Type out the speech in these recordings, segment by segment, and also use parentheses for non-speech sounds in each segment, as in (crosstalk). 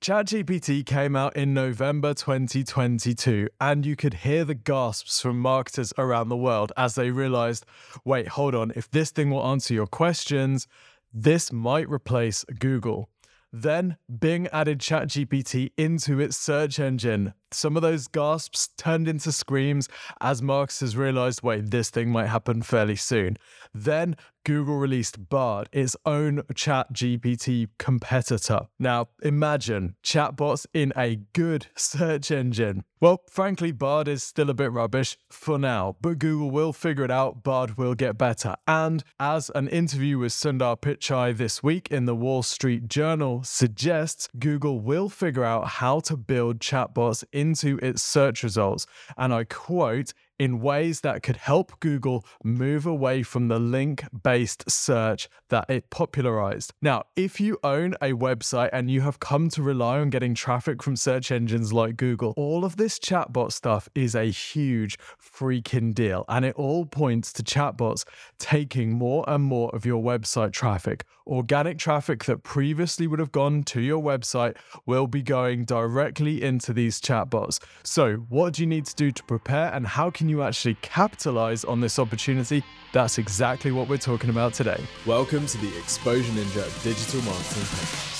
ChatGPT came out in November 2022, and you could hear the gasps from marketers around the world as they realized wait, hold on, if this thing will answer your questions, this might replace Google. Then Bing added ChatGPT into its search engine. Some of those gasps turned into screams as Marx has realized wait, this thing might happen fairly soon. Then Google released Bard, its own ChatGPT competitor. Now, imagine chatbots in a good (laughs) search engine. Well, frankly, Bard is still a bit rubbish for now, but Google will figure it out. Bard will get better. And as an interview with Sundar Pichai this week in the Wall Street Journal suggests, Google will figure out how to build chatbots into its search results. And I quote, in ways that could help Google move away from the link based search that it popularized. Now, if you own a website and you have come to rely on getting traffic from search engines like Google, all of this chatbot stuff is a huge freaking deal. And it all points to chatbots taking more and more of your website traffic. Organic traffic that previously would have gone to your website will be going directly into these chatbots. So, what do you need to do to prepare and how can you actually capitalize on this opportunity? That's exactly what we're talking about today. Welcome to the Exposure Ninja Digital Marketing Podcast.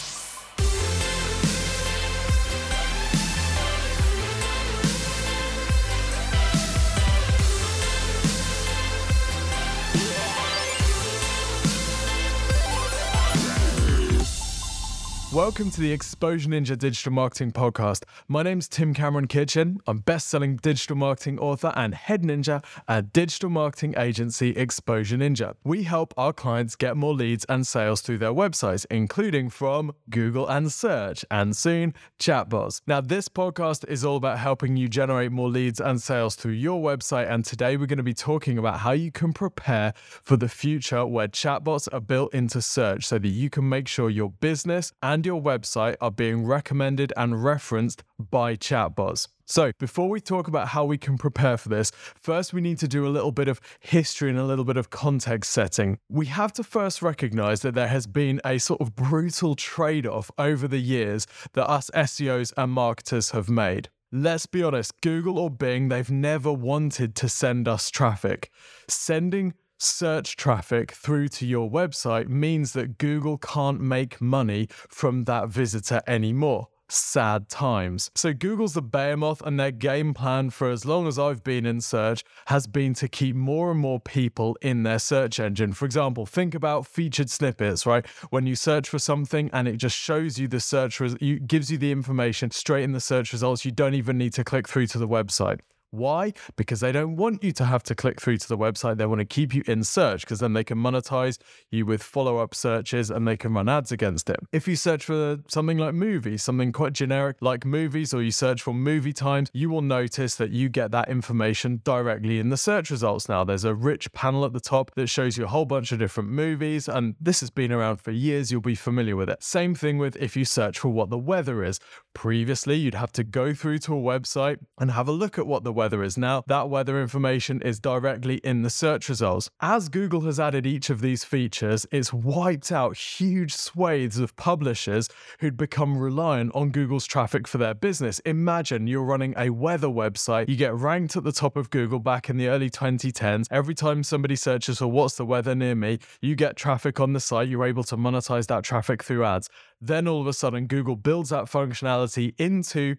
Welcome to the Exposure Ninja Digital Marketing Podcast. My name's Tim Cameron Kitchen. I'm best-selling digital marketing author and head ninja at digital marketing agency Exposure Ninja. We help our clients get more leads and sales through their websites, including from Google and search, and soon chatbots. Now, this podcast is all about helping you generate more leads and sales through your website, and today we're going to be talking about how you can prepare for the future where chatbots are built into search so that you can make sure your business and and your website are being recommended and referenced by chatbots. So, before we talk about how we can prepare for this, first we need to do a little bit of history and a little bit of context setting. We have to first recognize that there has been a sort of brutal trade off over the years that us SEOs and marketers have made. Let's be honest, Google or Bing, they've never wanted to send us traffic. Sending search traffic through to your website means that Google can't make money from that visitor anymore. Sad times. So, Google's the behemoth, and their game plan for as long as I've been in search has been to keep more and more people in their search engine. For example, think about featured snippets, right? When you search for something and it just shows you the search, res- gives you the information straight in the search results, you don't even need to click through to the website. Why? Because they don't want you to have to click through to the website. They want to keep you in search because then they can monetize you with follow up searches and they can run ads against it. If you search for something like movies, something quite generic like movies, or you search for movie times, you will notice that you get that information directly in the search results now. There's a rich panel at the top that shows you a whole bunch of different movies, and this has been around for years. You'll be familiar with it. Same thing with if you search for what the weather is. Previously, you'd have to go through to a website and have a look at what the weather is. Now, that weather information is directly in the search results. As Google has added each of these features, it's wiped out huge swathes of publishers who'd become reliant on Google's traffic for their business. Imagine you're running a weather website, you get ranked at the top of Google back in the early 2010s. Every time somebody searches for what's the weather near me, you get traffic on the site, you're able to monetize that traffic through ads. Then all of a sudden, Google builds that functionality into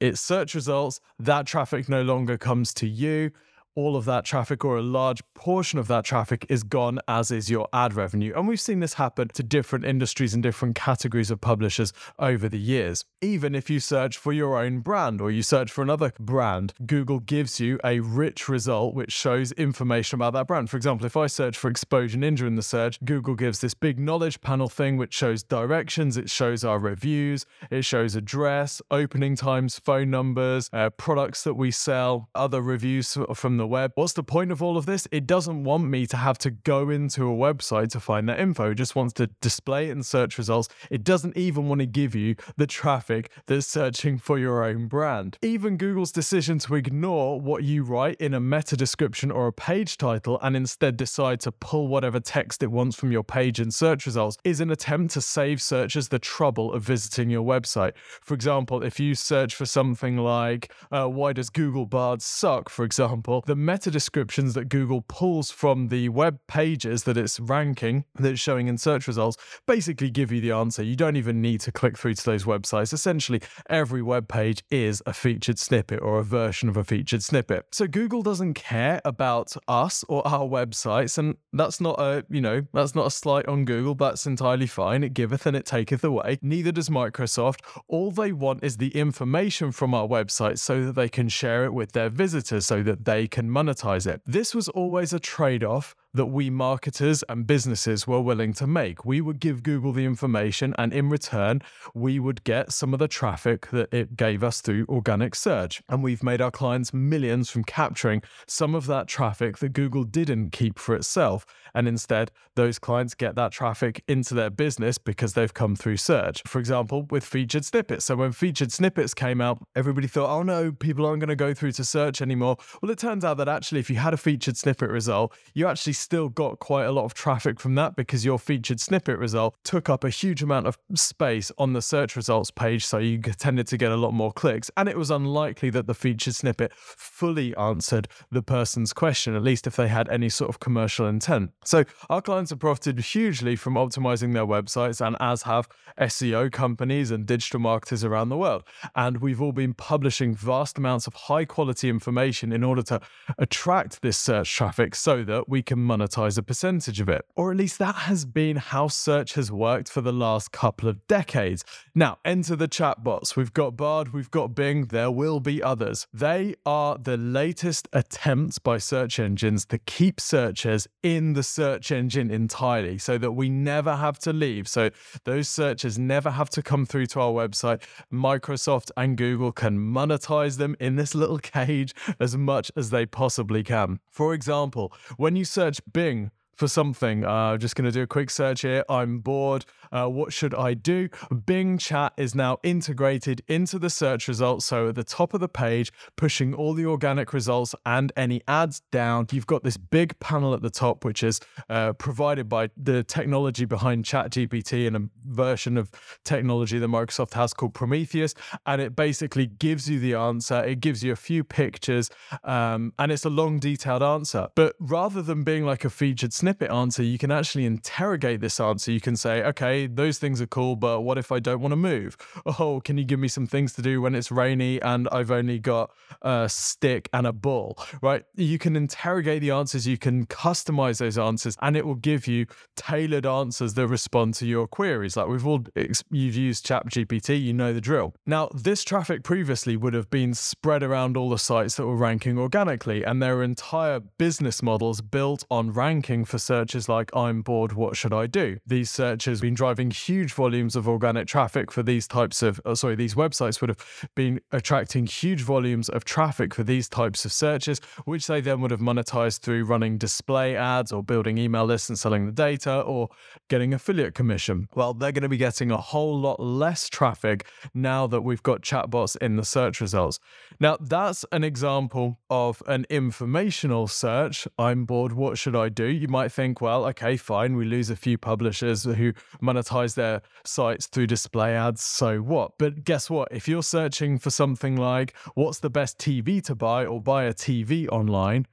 its search results. That traffic no longer comes to you all of that traffic or a large portion of that traffic is gone, as is your ad revenue. And we've seen this happen to different industries and different categories of publishers over the years. Even if you search for your own brand or you search for another brand, Google gives you a rich result which shows information about that brand. For example, if I search for Exposure Ninja in the search, Google gives this big knowledge panel thing which shows directions, it shows our reviews, it shows address, opening times, phone numbers, uh, products that we sell, other reviews from the the web. What's the point of all of this? It doesn't want me to have to go into a website to find that info. It just wants to display it in search results. It doesn't even want to give you the traffic that's searching for your own brand. Even Google's decision to ignore what you write in a meta description or a page title and instead decide to pull whatever text it wants from your page in search results is an attempt to save searchers the trouble of visiting your website. For example, if you search for something like, uh, why does Google Bard suck, for example, the meta descriptions that Google pulls from the web pages that it's ranking, that it's showing in search results, basically give you the answer. You don't even need to click through to those websites. Essentially, every web page is a featured snippet or a version of a featured snippet. So Google doesn't care about us or our websites, and that's not a, you know, that's not a slight on Google, that's entirely fine. It giveth and it taketh away. Neither does Microsoft. All they want is the information from our website so that they can share it with their visitors so that they can monetize it. This was always a trade off that we marketers and businesses were willing to make. We would give Google the information, and in return, we would get some of the traffic that it gave us through organic search. And we've made our clients millions from capturing some of that traffic that Google didn't keep for itself. And instead, those clients get that traffic into their business because they've come through search. For example, with featured snippets. So when featured snippets came out, everybody thought, oh no, people aren't going to go through to search anymore. Well, it turns out that actually, if you had a featured snippet result, you actually still got quite a lot of traffic from that because your featured snippet result took up a huge amount of space on the search results page. So you tended to get a lot more clicks. And it was unlikely that the featured snippet fully answered the person's question, at least if they had any sort of commercial intent. So our clients have profited hugely from optimizing their websites, and as have SEO companies and digital marketers around the world. And we've all been publishing vast amounts of high quality information in order to attract this search traffic so that we can monetize a percentage of it. Or at least that has been how search has worked for the last couple of decades. Now, enter the chatbots. We've got Bard, we've got Bing, there will be others. They are the latest attempts by search engines to keep searchers in the search engine entirely so that we never have to leave. So those searchers never have to come through to our website. Microsoft and Google can monetize them in this little (laughs) cage as much as they possibly can. For example, when you search Bing for something. Uh, just going to do a quick search here. I'm bored. Uh, what should I do? Bing Chat is now integrated into the search results. So at the top of the page, pushing all the organic results and any ads down. You've got this big panel at the top, which is uh, provided by the technology behind ChatGPT and a version of technology that Microsoft has called Prometheus. And it basically gives you the answer. It gives you a few pictures, um, and it's a long, detailed answer. But rather than being like a featured snippet answer, you can actually interrogate this answer. You can say, okay, those things are cool, but what if I don't want to move? Oh, can you give me some things to do when it's rainy and I've only got a stick and a ball, right? You can interrogate the answers, you can customize those answers, and it will give you tailored answers that respond to your queries. Like we've all, you've used ChatGPT, you know the drill. Now, this traffic previously would have been spread around all the sites that were ranking organically, and there are entire business models built on ranking for searches like I'm bored, what should I do? These searches have been driving huge volumes of organic traffic for these types of, oh, sorry, these websites would have been attracting huge volumes of traffic for these types of searches, which they then would have monetized through running display ads or building email lists and selling the data or getting affiliate commission. Well, they're going to be getting a whole lot less traffic now that we've got chatbots in the search results. Now, that's an example of an informational search. I'm bored, what should I do? You might think, well, okay, fine, we lose a few publishers who monetize their sites through display ads, so what? But guess what? If you're searching for something like what's the best TV to buy or buy a TV online,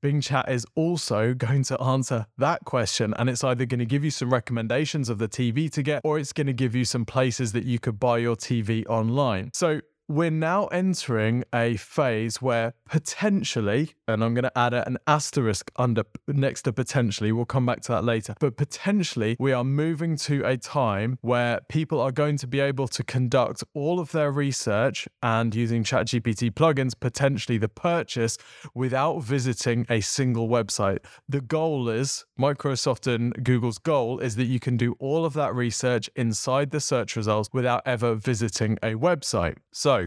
Bing Chat is also going to answer that question. And it's either going to give you some recommendations of the TV to get, or it's going to give you some places that you could buy your TV online. So we're now entering a phase where potentially, and I'm going to add an asterisk under next to potentially, we'll come back to that later, but potentially we are moving to a time where people are going to be able to conduct all of their research and using ChatGPT plugins, potentially the purchase without visiting a single website. The goal is Microsoft and Google's goal is that you can do all of that research inside the search results without ever visiting a website. So,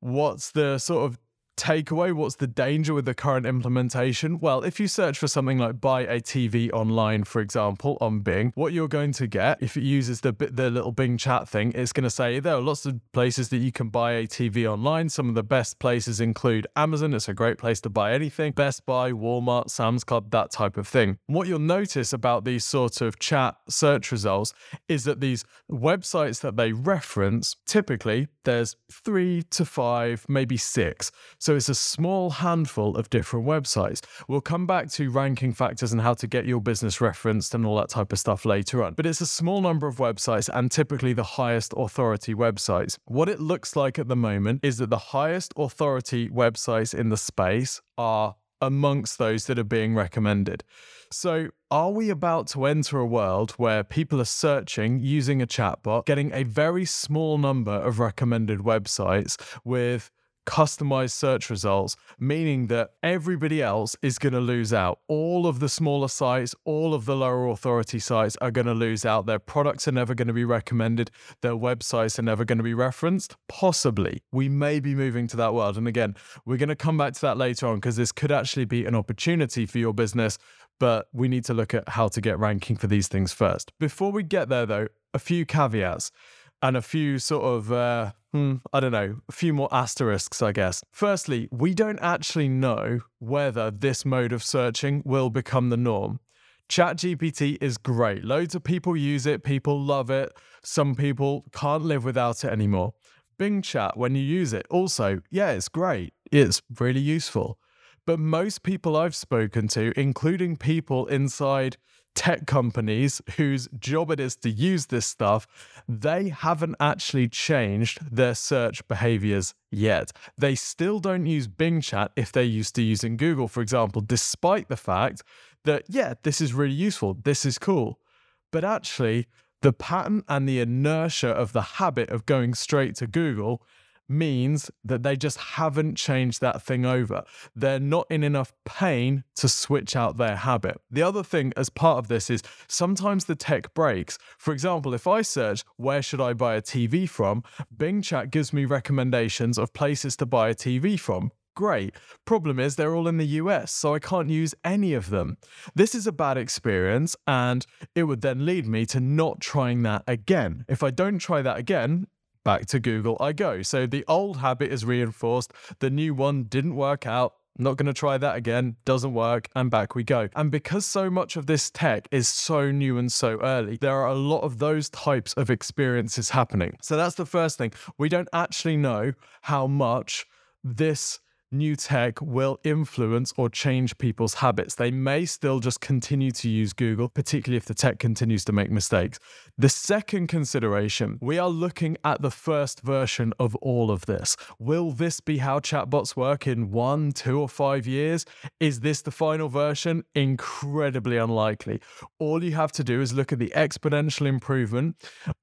what's the sort of takeaway what's the danger with the current implementation? Well if you search for something like buy a tv online for example on bing what you're going to get if it uses the the little bing chat thing it's going to say there are lots of places that you can buy a tv online. Some of the best places include amazon. It's a great place to buy anything. Best buy walmart sam's club that type of thing. What you'll notice about these sort of chat search results is that these websites that they reference typically there's three to five maybe six so it's a small handful of different websites. We'll come back to ranking factors and how to get your business referenced and all that type of stuff later on. But it's a small number of websites and typically the highest authority websites. What it looks like at the moment is that the highest authority websites in the space are amongst those that are being recommended. So, are we about to enter a world where people are searching using a chatbot, getting a very small number of recommended websites with customized search results, meaning that everybody else is going to lose out. All of the smaller sites, all of the lower authority sites are going to lose out. Their products are never going to be recommended, their websites are never going to be referenced. Possibly, we may be moving to that world. And again, we're going to come back to that later on because this could actually be an opportunity for your business. But we need to look at how to get ranking for these things first. Before we get there, though, a few caveats and a few sort of, uh, hmm, I don't know, a few more asterisks, I guess. Firstly, we don't actually know whether this mode of searching will become the norm. ChatGPT is great. Loads of people use it, people love it. Some people can't live without it anymore. Bing Chat, when you use it, also, yeah, it's great. It's really useful. But most people I've spoken to, including people inside tech companies whose job it is to use this stuff, they haven't actually changed their search behaviors yet. They still don't use Bing Chat if they're used to using Google, for example, despite the fact that, yeah, this is really useful, this is cool. But actually, the pattern and the inertia of the habit of going straight to Google means that they just haven't changed that thing over. They're not in enough pain to switch out their habit. The other thing, as part of this, is sometimes the tech breaks. For example, if I search, where should I buy a TV from? Bing Chat gives me recommendations of places to buy a TV from. Great. Problem is, they're all in the US, so I can't use any of them. This is a bad experience, and it would then lead me to not trying that again. If I don't try that again, back to Google I go. So the old habit is reinforced, the new one didn't work out. Not going to try that again, doesn't work, and back we go. And because so much of this tech is so new and so early, there are a lot of those types of experiences happening. So that's the first thing. We don't actually know how much this new tech will influence or change people's habits. They may still just continue to use Google, particularly if the tech continues to make mistakes. The second consideration, we are looking at the first version of all of this. Will this be how chatbots work in one, two, or five years? Is this the final version? Incredibly unlikely. All you have to do is look at the exponential improvement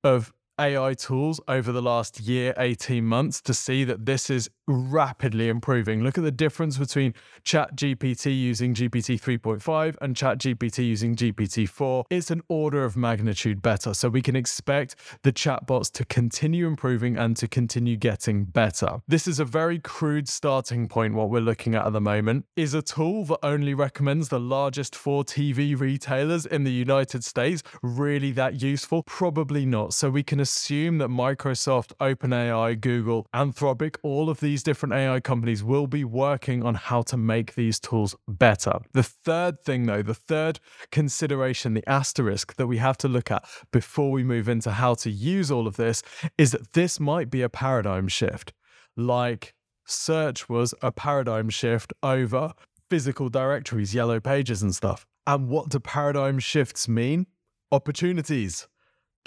of AI tools over the last year, 18 months to see that this is rapidly improving. Look at the difference between ChatGPT using GPT 3.5 and ChatGPT using GPT 4. It's an order of magnitude better. So we can expect the chatbots to continue improving and to continue getting better. This is a very crude starting point. What we're looking at at the moment is a tool that only recommends the largest four TV retailers in the United States. Really that useful? Probably not. So we can assume that Microsoft, OpenAI, Google, Anthropic, all of these different AI companies will be working on how to make these tools better. The third thing, though, the third consideration, the asterisk that we have to look at before we move into how to use all of this is that this might be a paradigm shift. Like search was a paradigm shift over physical directories, yellow pages, and stuff. And what do paradigm shifts mean? Opportunities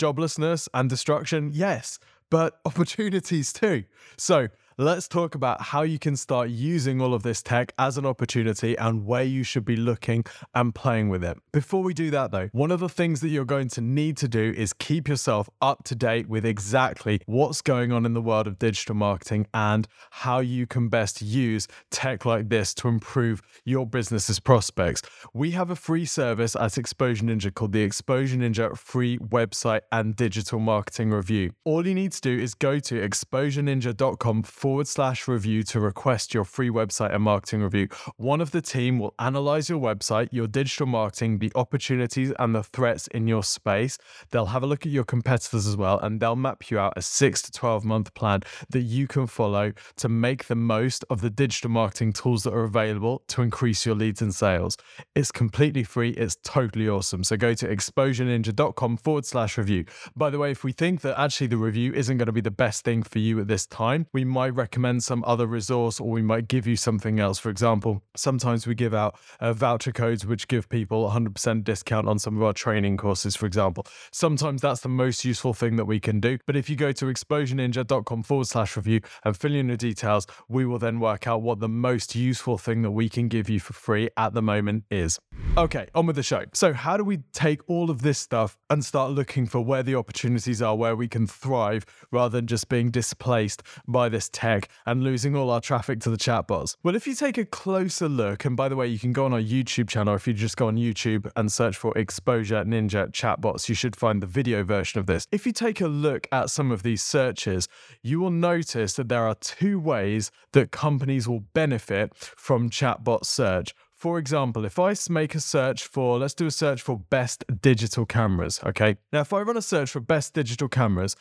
joblessness and destruction, yes, but (laughs) opportunities too. So let's talk about how you can start using all of this tech as an opportunity and where you should be looking and playing with it. Before we do that, though, one of the things that you're going to need to do is keep yourself up to date with exactly what's going on in the world of digital marketing and how you can best use tech like this to improve your business's prospects. We have a free service at Exposure Ninja called the Exposure Ninja Free Website and Digital Marketing Review. All you need to do is go to exposureninja.com forward forward slash review to request your free website and marketing review. One of the team will analyze your website, your digital marketing, the opportunities and the threats in your space. They'll have a look at your competitors as well, and they'll map you out a six to 12 month plan that you can follow to make the most of the digital marketing tools that are available to increase your leads and sales. It's completely free, it's totally awesome. So go to exposureninja.com forward slash review. By the way, if we think that actually the review isn't going to be the best thing for you at this time, we might recommend some other resource or we might give you something else. For example, sometimes we give out uh, voucher codes which give people 100% discount on some of our training courses, for example. Sometimes that's the most useful thing that we can do. But if you go to exposureninja.com forward slash review and fill in the details, we will then work out what the most useful thing that we can give you for free at the moment is. Okay, on with the show. So, how do we take all of this stuff and start looking for where the opportunities are, where we can thrive rather than just being displaced by this and losing all our traffic to the chatbots? Well, if you take a closer look, and by the way, you can go on our YouTube channel, if you just go on YouTube and search for Exposure Ninja chatbots, you should find the video version of this. If you take a look at some of these searches, you will notice that there are two ways that companies will benefit from chatbot search. For example, if I make a search for, let's do a search for best digital cameras, okay? Now, if I run a search for best digital cameras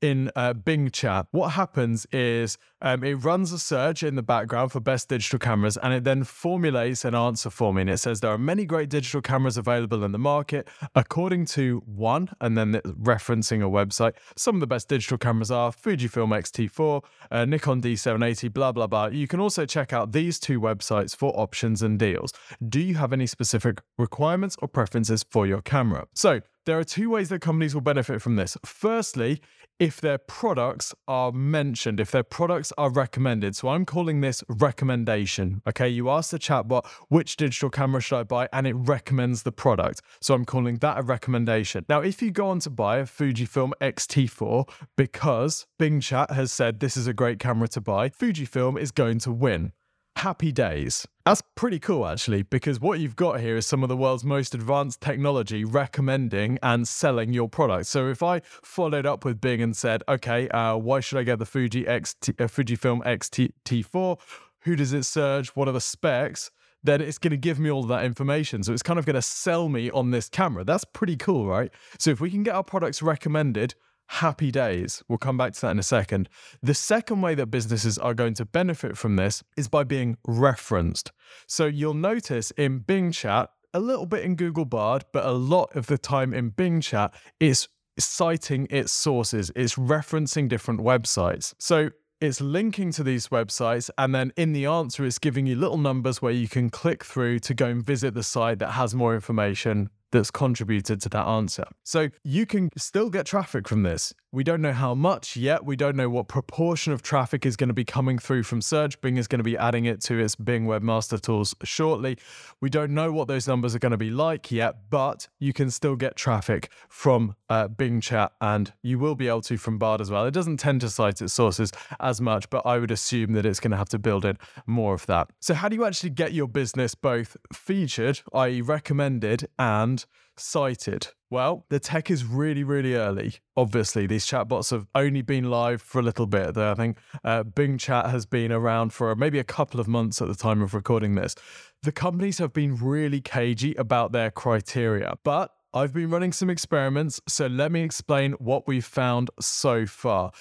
in uh, Bing chat, what happens is um, it runs a search in the background for best digital cameras and it then formulates an answer for me. And it says there are many great digital cameras available in the market. According to one, and then referencing a website, some of the best digital cameras are Fujifilm X-T4, uh, Nikon D780, blah, blah, blah. You can also check out these two websites for options and deals. Do you have any specific requirements or preferences for your camera? So, there are two ways that companies will benefit from this. Firstly, if their products are mentioned, if their products are recommended. So I'm calling this recommendation. Okay, you ask the chatbot, which digital camera should I buy? And it recommends the product. So I'm calling that a recommendation. Now, if you go on to buy a Fujifilm X-T4 because Bing Chat has said this is a great camera to buy, Fujifilm is going to win happy days. That's pretty cool, actually, because what you've got here is some of the world's most advanced technology recommending and selling your product. So if I followed up with Bing and said, okay, uh, why should I get the Fuji X uh, Fujifilm X-T4? Who does it search? What are the specs? Then it's going to give me all that information. So it's kind of going to sell me on this camera. That's pretty cool, right? So if we can get our products recommended, happy days. We'll come back to that in a second. The second way that businesses are going to benefit from this is by being referenced. So you'll notice in Bing Chat, a little bit in Google Bard, but a lot of the time in Bing Chat, it's citing its sources, it's referencing different websites. So it's linking to these websites, and then in the answer, it's giving you little numbers where you can click through to go and visit the site that has more information that's contributed to that answer. So you can still get traffic from this. We don't know how much yet. We don't know what proportion of traffic is going to be coming through from search. Bing is going to be adding it to its Bing Webmaster Tools shortly. We don't know what those numbers are going to be like yet, but you can still get traffic from uh, Bing Chat and you will be able to from Bard as well. It doesn't tend to cite its sources as much, but I would assume that it's going to have to build in more of that. So, how do you actually get your business both featured, i.e., recommended, and cited? Well, the tech is really, really early. Obviously, these chatbots have only been live for a little bit. I think uh, Bing Chat has been around for maybe a couple of months at the time of recording this. The companies have been really cagey about their criteria, but I've been running some experiments, so let me explain what we've found so far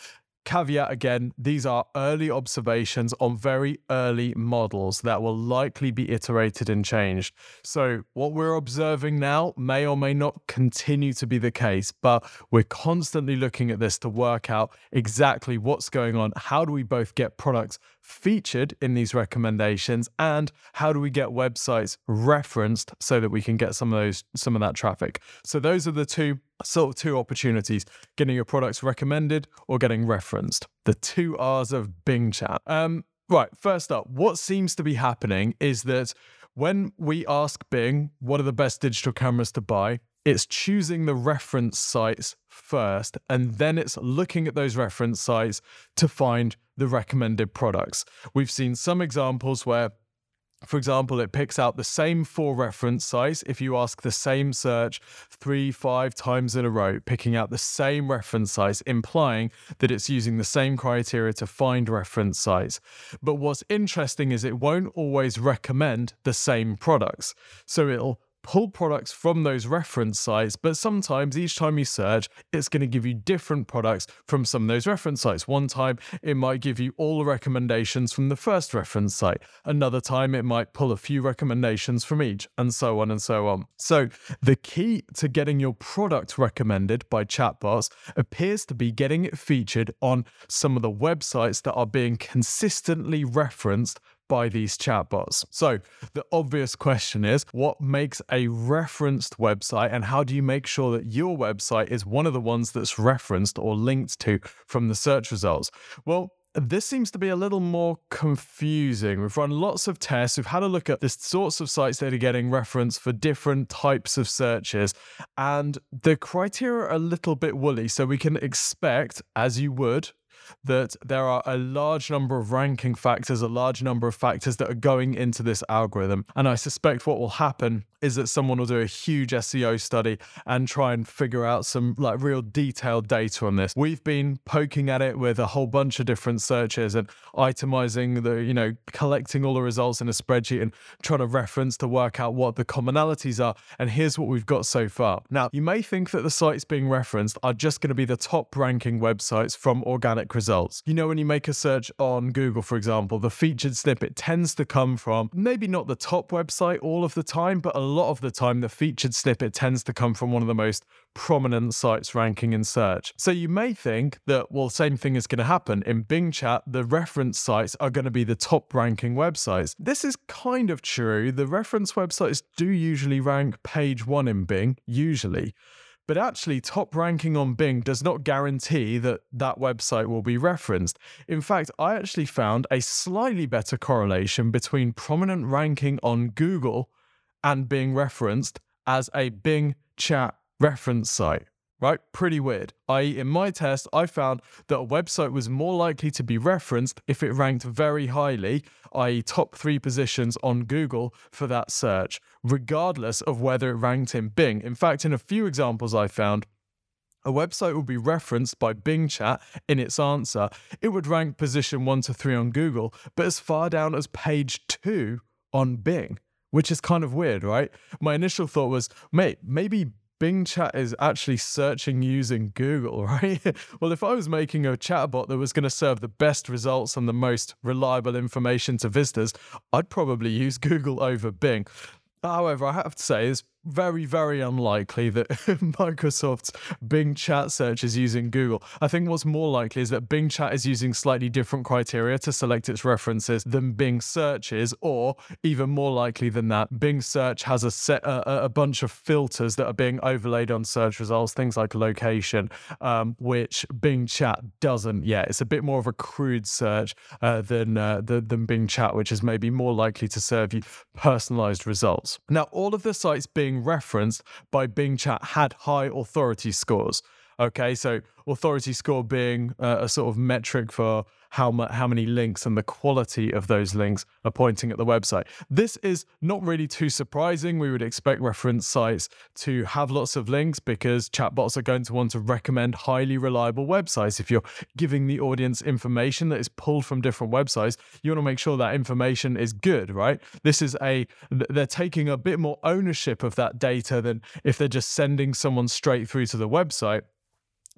caveat again, these are early observations on very early models that will likely be iterated and changed. So, what we're observing now may or may not continue to be the case, but we're constantly looking at this to work out exactly what's going on. How do we both get products featured in these recommendations and how do we get websites referenced so that we can get some of those some of that traffic so those are the two sort of two opportunities getting your products recommended or getting referenced. The two r's of bing chat. Um right first up what seems to be happening is that when we ask bing what are the best digital cameras to buy? It's choosing the reference sites first, and then it's looking at those reference sites to find the recommended products. We've seen some examples where For example, it picks out the same four reference sites if you ask the same search three, five times in a row, picking out the same reference sites, implying that it's using the same criteria to find reference sites. But what's interesting is it won't always recommend the same products. So it'll pull products from those reference sites, but sometimes each time you search, it's going to give you different products from some of those reference sites. One time, it might give you all the recommendations from the first reference site. Another time, it might pull a few recommendations from each, and so on and so on. So, the key to getting your product recommended by chatbots appears to be getting it featured on some of the websites that are being consistently referenced by these chatbots. So, the obvious question is what makes a referenced website, and how do you make sure that your website is one of the ones that's referenced or linked to from the search results? Well, this seems to be a little more confusing. We've run lots of tests. We've had a look at the sorts of sites that are getting referenced for different types of searches, and the criteria are a little bit woolly. So we can expect, as you would that there are a large number of ranking factors, a large number of factors that are going into this algorithm. And I suspect what will happen is that someone will do a huge SEO study and try and figure out some like real detailed data on this. We've been poking at it with a whole bunch of different searches and itemizing the, you know, collecting all the results in a spreadsheet and trying to reference to work out what the commonalities are. And here's what we've got so far. Now, you may think that the sites being referenced are just going to be the top ranking websites from organic results. You know, when you make a search on Google, for example, the featured snippet tends to come from maybe not the top website all of the time, but a lot of the time the featured snippet tends to come from one of the most prominent sites ranking in search. So you may think that, well, same thing is going to happen. In Bing Chat, the reference sites are going to be the top ranking websites. This is kind of true. The reference websites do usually rank page one in Bing, usually. But actually, top ranking on Bing does not guarantee that that website will be referenced. In fact, I actually found a slightly better correlation between prominent ranking on Google and being referenced as a Bing chat reference site right? Pretty weird. I, in my test, I found that a website was more likely to be referenced if it ranked very highly, i.e., top three positions on Google for that search, regardless of whether it ranked in Bing. In fact, in a few examples I found, a website would be referenced by Bing Chat in its answer. It would rank position one to three on Google, but as far down as page two on Bing which is kind of weird, right? My initial thought was, mate, maybe Bing Chat is actually searching using Google, (laughs) right? well, if I was making a chatbot that was going to serve the best results and the most reliable information to visitors, I'd probably use (laughs) Google over Bing. However, I have to say, it's very, very unlikely that (laughs) Microsoft's Bing Chat search is using Google. I think what's more likely is that Bing Chat is using slightly different criteria to select its references than Bing Search is, or even more likely than that, Bing Search has a set a, a bunch of filters that are being overlaid on search results, things like location, um, which Bing Chat doesn't yet. It's a bit more of a crude search uh, than, uh, than than Bing Chat, which is maybe more likely to serve you personalized results. Now, all of the sites being being referenced by Bing Chat had high authority scores. Okay, so authority score being uh, a sort of metric for how how many links and the quality of those links are pointing at the website. This is not really too surprising. We would expect reference sites to have lots of links because chatbots are going to want to recommend highly reliable websites. If you're giving the audience information that is pulled from different websites, you want to make sure that information is good, right? This is a they're taking a bit more ownership of that data than if they're just sending someone straight through to the website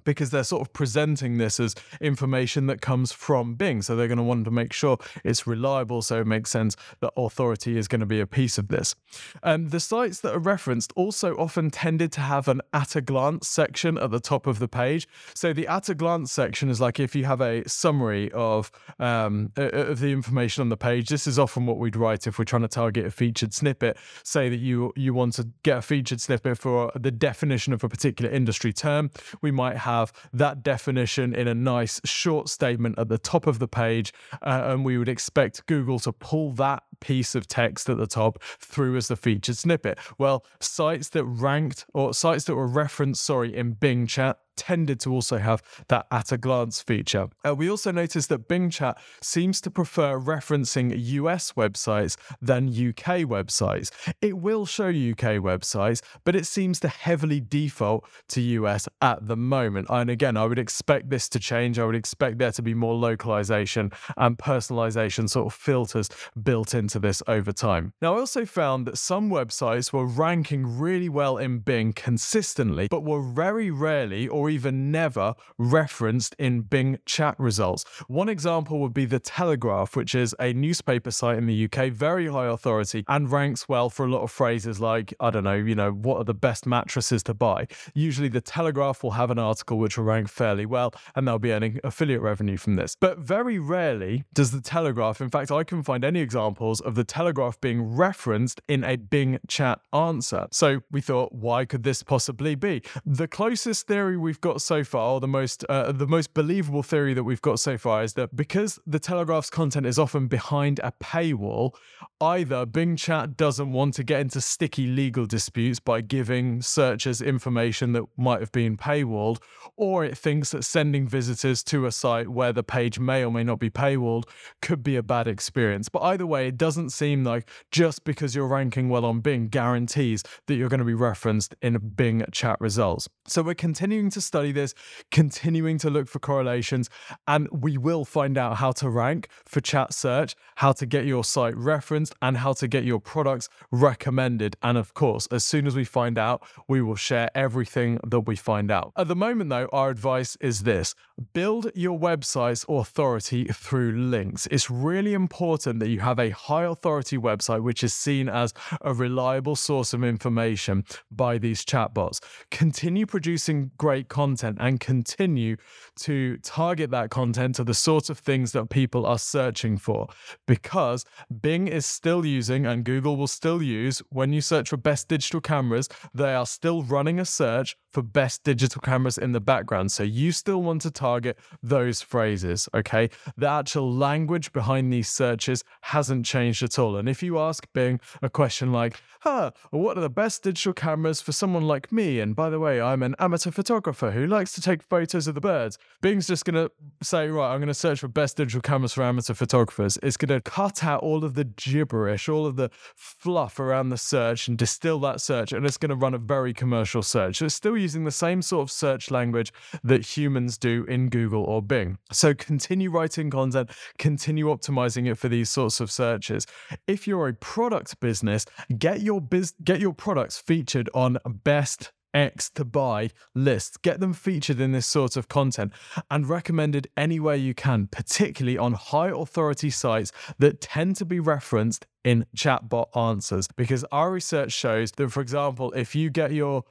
because they're sort of presenting this as information that comes from Bing. So they're going to want to make sure it's reliable. So it makes sense that authority is going to be a piece of this. Um, the sites that are referenced also often tended to have an at a glance section at the top of the page. So the at a glance section is like if you have a summary of, um, of the information on the page. This is often what we'd write if we're trying to target a featured snippet. Say that you you want to get a featured snippet for the definition of a particular industry term. We might have have that definition in a nice short statement at the top of the page. Uh, and we would expect Google to pull that piece of text at the top through as the featured snippet. Well, sites that ranked or sites that were referenced, sorry, in Bing chat tended to also have that at a glance feature. Uh, we also noticed that Bing Chat seems to prefer referencing US websites than UK websites. It will show UK websites, but it seems to heavily default to US at the moment. And again, I would expect this to change. I would expect there to be more localization and personalization sort of filters built into this over time. Now, I also found that some websites were ranking really well in Bing consistently, but were very rarely or even never referenced in Bing chat results. One example would be The Telegraph, which is a newspaper site in the UK, very high authority, and ranks well for a lot of phrases like, I don't know, you know, what are the best mattresses to buy? Usually The Telegraph will have an article which will rank fairly well, and they'll be earning affiliate revenue from this. But very rarely does The Telegraph, in fact, I can find any examples of The Telegraph being referenced in a Bing chat answer. So we thought, why could this possibly be? The closest theory we've got so far, the most uh, the most believable theory that we've got so far, is that because the Telegraph's content is often behind a paywall, either Bing Chat doesn't want to get into sticky legal disputes by giving searchers information that might have been paywalled, or it thinks that sending visitors to a site where the page may or may not be paywalled could be a bad experience. But either way, it doesn't seem like just because you're ranking well on Bing guarantees that you're going to be referenced in Bing chat results. So we're continuing to study this, continuing to look for correlations, and we will find out how to rank for chat search, how to get your site referenced, and how to get your products recommended. And of course, as soon as we find out, we will share everything that we find out. At the moment, though, our advice is this build your website's authority through links. It's really important that you have a high authority website which is seen as a reliable source of information by these chatbots. Continue producing great content and continue to target that content to the sorts of things that people are searching for because Bing is still using and Google will still use when you search for best digital cameras, they are still running a search for best digital cameras in the background. So you still want to target those phrases, okay? The actual language behind these searches hasn't changed at all. And if you ask Bing a question like, huh, what are the best digital cameras for someone like me? And by the way, I'm an amateur photographer who likes to take photos of the birds. Bing's just going to say, right, I'm going to search for best digital cameras for amateur photographers. It's going to cut out all of the gibberish, all of the fluff around the search and distill that search. And it's going to run a very commercial search. So it's still using the same sort of search language that humans do in Google or Bing. So continue writing content, continue optimizing it for these sorts of searches. If you're a product business, get your biz- get your products featured on best X to buy lists. Get them featured in this sort of content and recommended anywhere you can, particularly on high authority sites that tend to be referenced in chatbot answers. Because our research shows that, for example, if you get your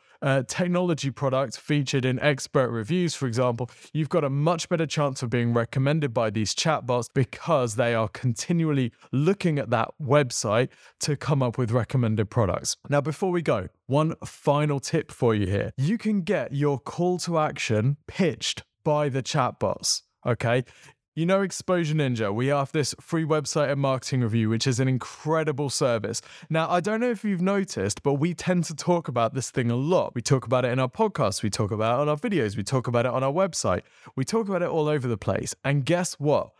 technology product featured in expert reviews, for example, you've got a much better chance of being recommended by these chatbots because they are continually looking at that website to come up with recommended products. Now, before we go, one final tip for you here you can get your call to action pitched by the chatbots. Okay. You know Exposure Ninja, we have this free website and marketing review, which is an incredible service. Now, I don't know if you've noticed, but we tend to talk about this thing a lot. We talk about it in our podcasts, we talk about it on our videos, we talk about it on our website, we talk about it all over the place. And guess what?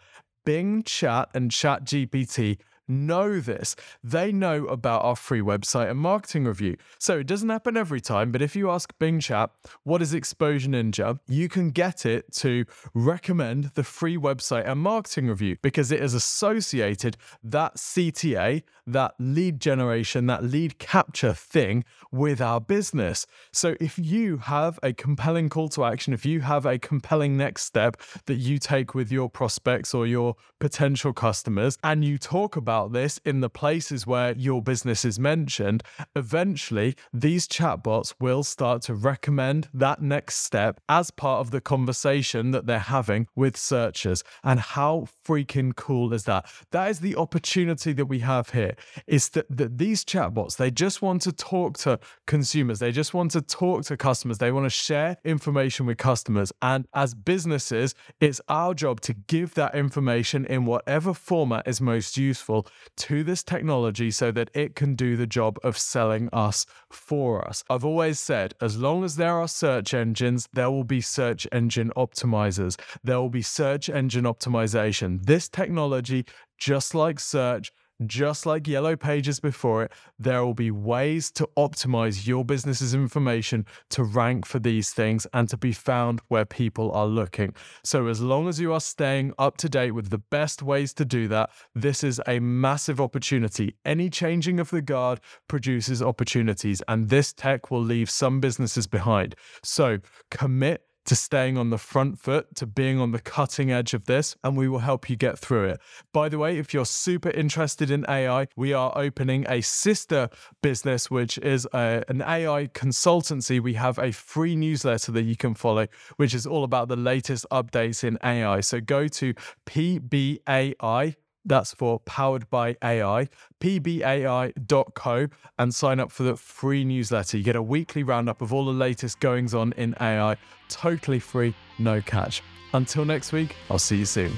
Bing Chat and Chat GPT know this. They know about our free website and marketing review. So it doesn't happen every time, but if you ask Bing Chat, what is Exposure Ninja, you can get it to recommend the free website and marketing review because it is associated that CTA, that lead generation, that lead capture thing with our business. So if you have a compelling call to action, if you have a compelling next step that you take with your prospects or your potential customers, and you talk about about this in the places where your business is mentioned, eventually these chatbots will start to recommend that next step as part of the conversation that they're having with searchers. And how freaking cool is that? That is the opportunity that we have here is that, that these chatbots, they just want to talk to consumers. They just want to talk to customers. They want to share information with customers. And as businesses, it's our job to give that information in whatever format is most useful to this technology so that it can do the job of selling us for us. I've always said, as long as there are search engines, there will be search engine optimizers, there will be search engine optimization. This technology, just like search, just like Yellow Pages before it, there will be ways to optimize your business's information to rank for these things and to be found where people are looking. So, as long as you are staying up to date with the best ways to do that, this is a massive opportunity. Any changing of the guard produces opportunities, and this tech will leave some businesses behind. So, commit to staying on the front foot, to being on the cutting edge of this, and we will help you get through it. By the way, if you're super interested in AI, we are opening a sister business, which is a, an AI consultancy. We have a free newsletter that you can follow, which is all about the latest updates in AI. So go to PBAI that's for powered by AI, pbai.co, and sign up for the free newsletter. You get a weekly roundup of all the latest goings on in AI, totally free, no catch. Until next week, I'll see you soon.